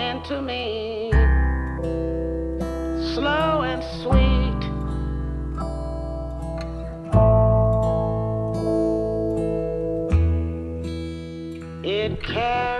happening to me. Slow and sweet. It carries.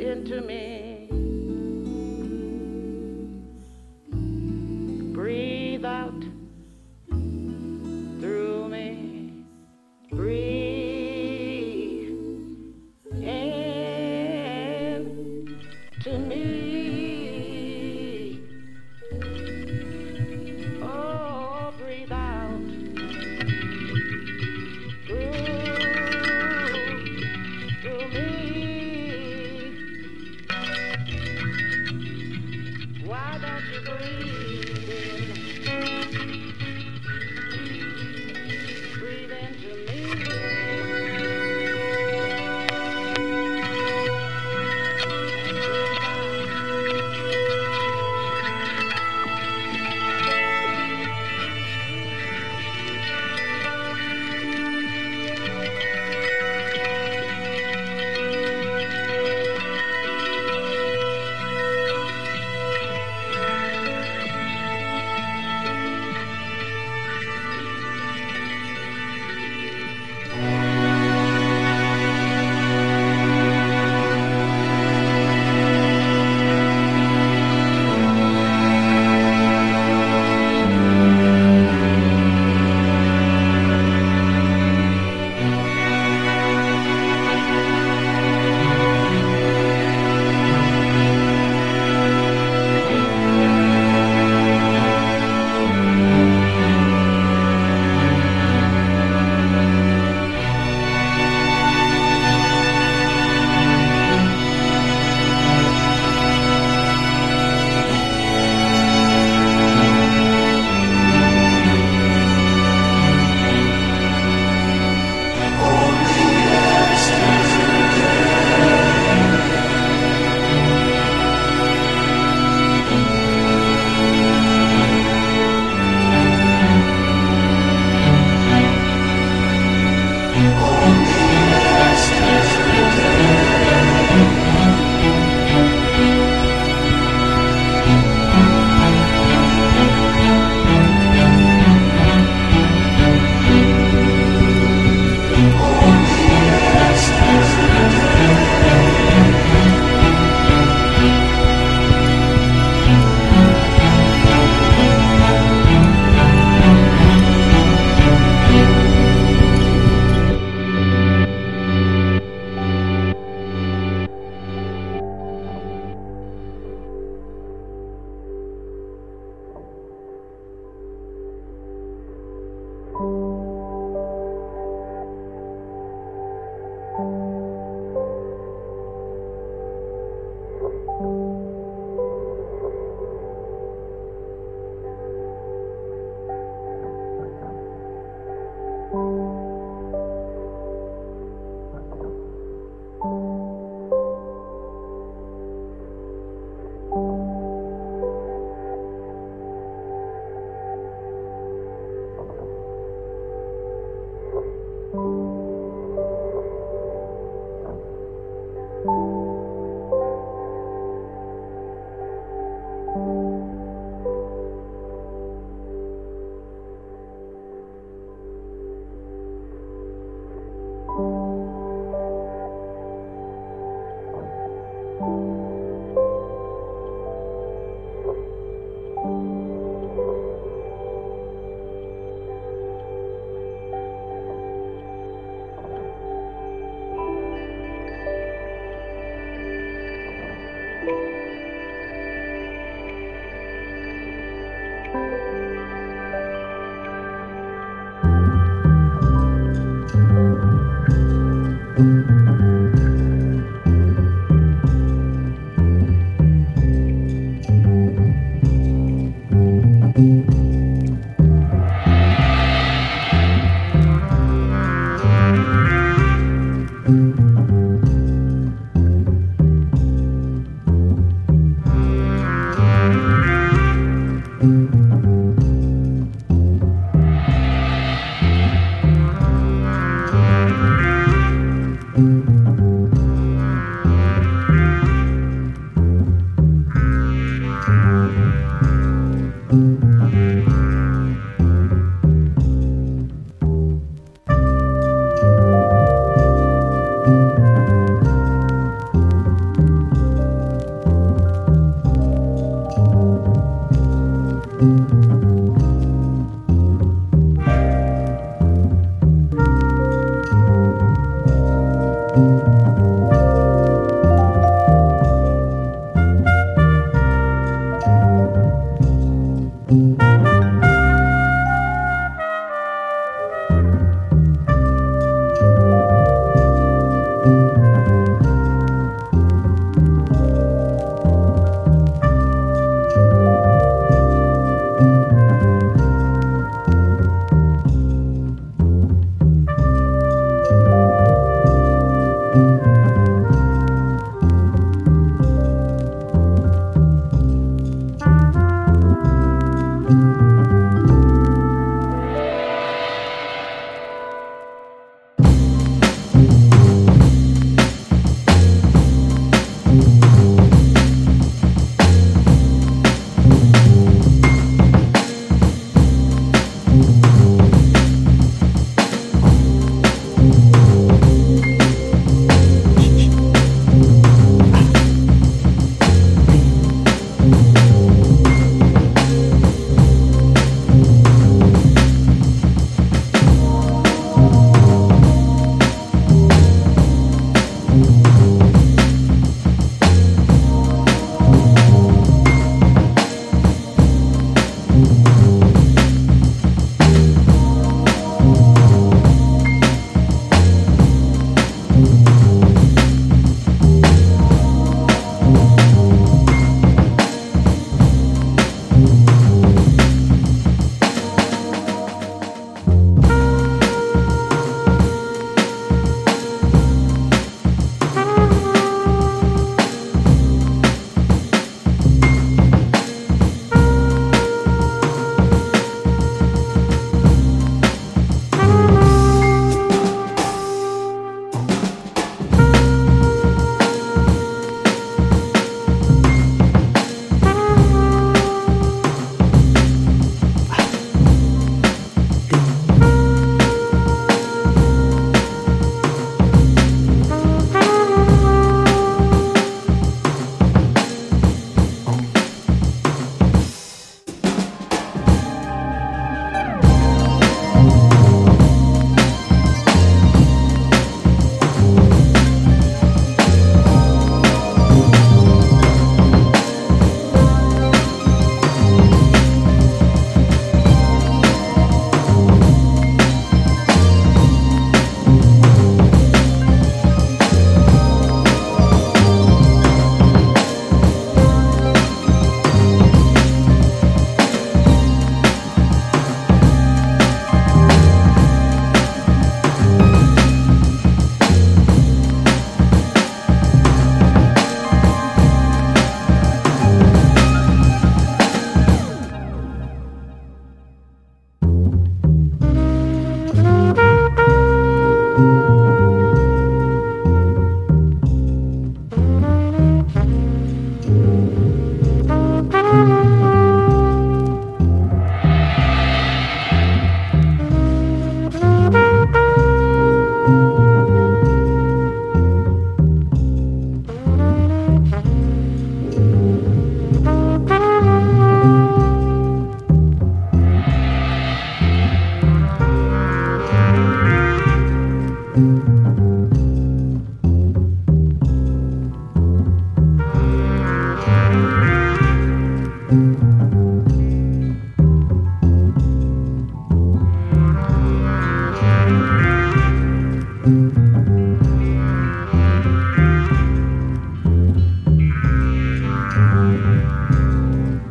into me.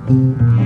Música